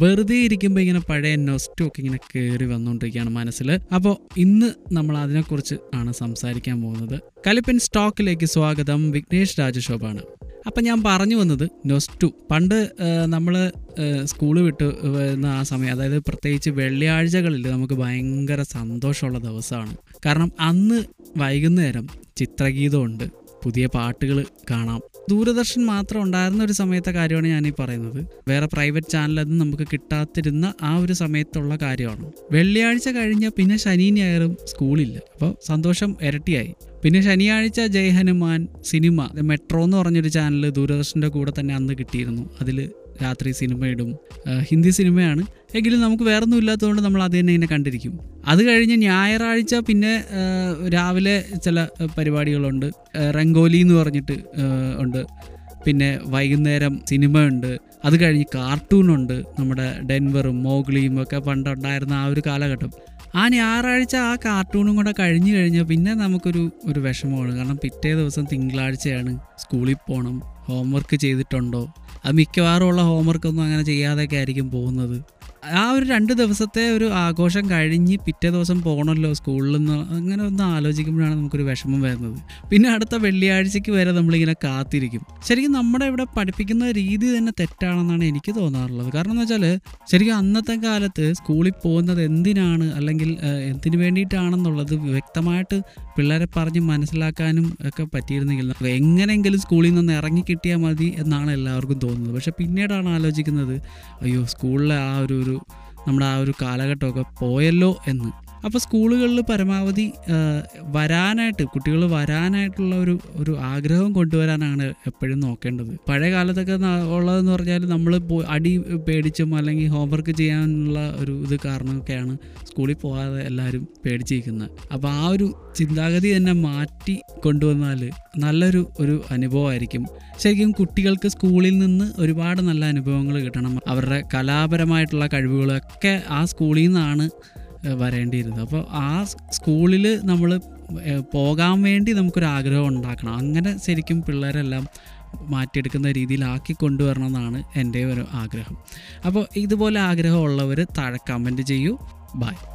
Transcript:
വെറുതെ ഇരിക്കുമ്പോൾ ഇങ്ങനെ പഴയ നൊസ്റ്റും ഇങ്ങനെ കയറി വന്നുകൊണ്ടിരിക്കുകയാണ് മനസ്സിൽ അപ്പോൾ ഇന്ന് നമ്മൾ അതിനെക്കുറിച്ച് ആണ് സംസാരിക്കാൻ പോകുന്നത്. കലിപ്പൻ സ്റ്റോക്കിലേക്ക് സ്വാഗതം. വിഘ്നേഷ് രാജശോഭാണ് അപ്പം ഞാൻ പറഞ്ഞു വന്നത് നൊസ്റ്റു പണ്ട് നമ്മൾ സ്കൂൾ വിട്ട് വരുന്ന ആ സമയം അതായത് പ്രത്യേകിച്ച് വെള്ളിയാഴ്ചകളിൽ നമുക്ക് ഭയങ്കര സന്തോഷമുള്ള ദിവസമാണ്. കാരണം അന്ന് വൈകുന്നേരം ചിത്രഗീതമുണ്ട്. പുതിയ പാട്ടുകൾ കാണാം. ദൂരദർശൻ മാത്രം ഉണ്ടായിരുന്ന ഒരു സമയത്തെ കാര്യമാണ് ഞാൻ ഈ പറയുന്നത്. വേറെ പ്രൈവറ്റ് ചാനലൊന്നും നമുക്ക് കിട്ടാത്തിരുന്ന ആ ഒരു സമയത്തുള്ള കാര്യമാണ്. വെള്ളിയാഴ്ച കഴിഞ്ഞ പിന്നെ ശനി ഞായറും സ്കൂളില്ല. അപ്പോൾ സന്തോഷം ഇരട്ടിയായി. പിന്നെ ശനിയാഴ്ച ജയഹനുമാൻ സിനിമ മെട്രോ എന്ന് പറഞ്ഞൊരു ചാനൽ ദൂരദർശന്റെ കൂടെ തന്നെ അന്ന് കിട്ടിയിരുന്നു. അതിൽ രാത്രി സിനിമ ഇടും. ഹിന്ദി സിനിമയാണ് എങ്കിലും നമുക്ക് വേറൊന്നും ഇല്ലാത്തതുകൊണ്ട് നമ്മൾ അത് തന്നെ ഇങ്ങനെ കണ്ടിരിക്കും. അത് കഴിഞ്ഞ് ഞായറാഴ്ച പിന്നെ രാവിലെ ചില പരിപാടികളുണ്ട്. റംഗോലി എന്ന് പറഞ്ഞിട്ട് ഉണ്ട്. പിന്നെ വൈകുന്നേരം സിനിമ ഉണ്ട്. അത് കഴിഞ്ഞ് കാർട്ടൂണുണ്ട് നമ്മുടെ ഡെൻവറും മോഗ്ലിയും ഒക്കെ പണ്ടുണ്ടായിരുന്ന ആ ഒരു കാലഘട്ടം. ആ ഞായറാഴ്ച ആ കാർട്ടൂണും കൂടെ കഴിഞ്ഞു കഴിഞ്ഞാൽ പിന്നെ നമുക്കൊരു ഒരു വിഷമമാണ്. കാരണം പിറ്റേ ദിവസം തിങ്കളാഴ്ചയാണ് സ്കൂളിൽ പോകണം ഹോംവർക്ക് ചെയ്തിട്ടുണ്ടോ? അത് മിക്കവാറും ഉള്ള ഹോംവർക്കൊന്നും അങ്ങനെ ചെയ്യാതെയൊക്കെ ആയിരിക്കും പോകുന്നത്. ആ ഒരു രണ്ട് ദിവസത്തെ ഒരു ആഘോഷം കഴിഞ്ഞ് പിറ്റേ ദിവസം പോകണമല്ലോ സ്കൂളിൽ നിന്ന് അങ്ങനെ ഒന്ന് ആലോചിക്കുമ്പോഴാണ് നമുക്കൊരു വിഷമം വരുന്നത്. പിന്നെ അടുത്ത വെള്ളിയാഴ്ചയ്ക്ക് വരെ നമ്മളിങ്ങനെ കാത്തിരിക്കും. ശരിക്കും നമ്മുടെ ഇവിടെ പഠിപ്പിക്കുന്ന രീതി തന്നെ തെറ്റാണെന്നാണ് എനിക്ക് തോന്നാറുള്ളത്. കാരണം എന്ന് വെച്ചാൽ ശരിക്കും അന്നത്തെ കാലത്ത് സ്കൂളിൽ പോകുന്നത് എന്തിനാണ്? അല്ലെങ്കിൽ എന്തിനു വേണ്ടിയിട്ടാണെന്നുള്ളത് വ്യക്തമായിട്ട് പിള്ളേരെ പറഞ്ഞ് മനസ്സിലാക്കാനും ഒക്കെ പറ്റിയിരുന്നെങ്കിൽ എങ്ങനെയെങ്കിലും സ്കൂളിൽ നിന്ന് ഇറങ്ങി കിട്ടിയാൽ മതി എന്നാണ് എല്ലാവർക്കും തോന്നുന്നത്. പക്ഷേ പിന്നീടാണ് ആലോചിക്കുന്നത് അയ്യോ സ്കൂളിലെ ആ ഒരു ഒരു നമ്മുടെ ആ ഒരു കാലഘട്ടമൊക്കെ പോയല്ലോ എന്ന്. അപ്പോൾ സ്കൂളുകളിൽ പരമാവധി വരാനായിട്ട് കുട്ടികൾ വരാനായിട്ടുള്ള ഒരു ഒരു ആഗ്രഹം കൊണ്ടുവരാനാണ് എപ്പോഴും നോക്കേണ്ടത്. പഴയ കാലത്തൊക്കെ ഉള്ളതെന്ന് പറഞ്ഞാൽ നമ്മൾ അടി പേടിച്ചും അല്ലെങ്കിൽ ഹോംവർക്ക് ചെയ്യാനുള്ള ഒരു ഇത് കാരണമൊക്കെയാണ് സ്കൂളിൽ പോകാതെ എല്ലാവരും പേടിച്ചിരിക്കുന്നത്. അപ്പോൾ ആ ഒരു ചിന്താഗതി തന്നെ മാറ്റി കൊണ്ടുവന്നാൽ നല്ലൊരു ഒരു അനുഭവമായിരിക്കും. ശരിക്കും കുട്ടികൾക്ക് സ്കൂളിൽ നിന്ന് ഒരുപാട് നല്ല അനുഭവങ്ങൾ കിട്ടണം. അവരുടെ കലാപരമായിട്ടുള്ള കഴിവുകളൊക്കെ ആ സ്കൂളിൽ നിന്നാണ് വരേണ്ടിയിരുന്നത് അപ്പോൾ ആ സ്കൂളിൽ നമ്മൾ പോകാൻ വേണ്ടി നമുക്കൊരാഗ്രഹം ഉണ്ടാക്കണം. അങ്ങനെ ശരിക്കും പിള്ളേരെല്ലാം മാറ്റിയെടുക്കുന്ന രീതിയിലാക്കി കൊണ്ടുവരണം എന്നാണ് എന്റെ ഒരു ആഗ്രഹം. അപ്പോൾ ഇതുപോലെ ആഗ്രഹമുള്ളവർ താഴെ കമന്റ് ചെയ്യൂ. ബൈ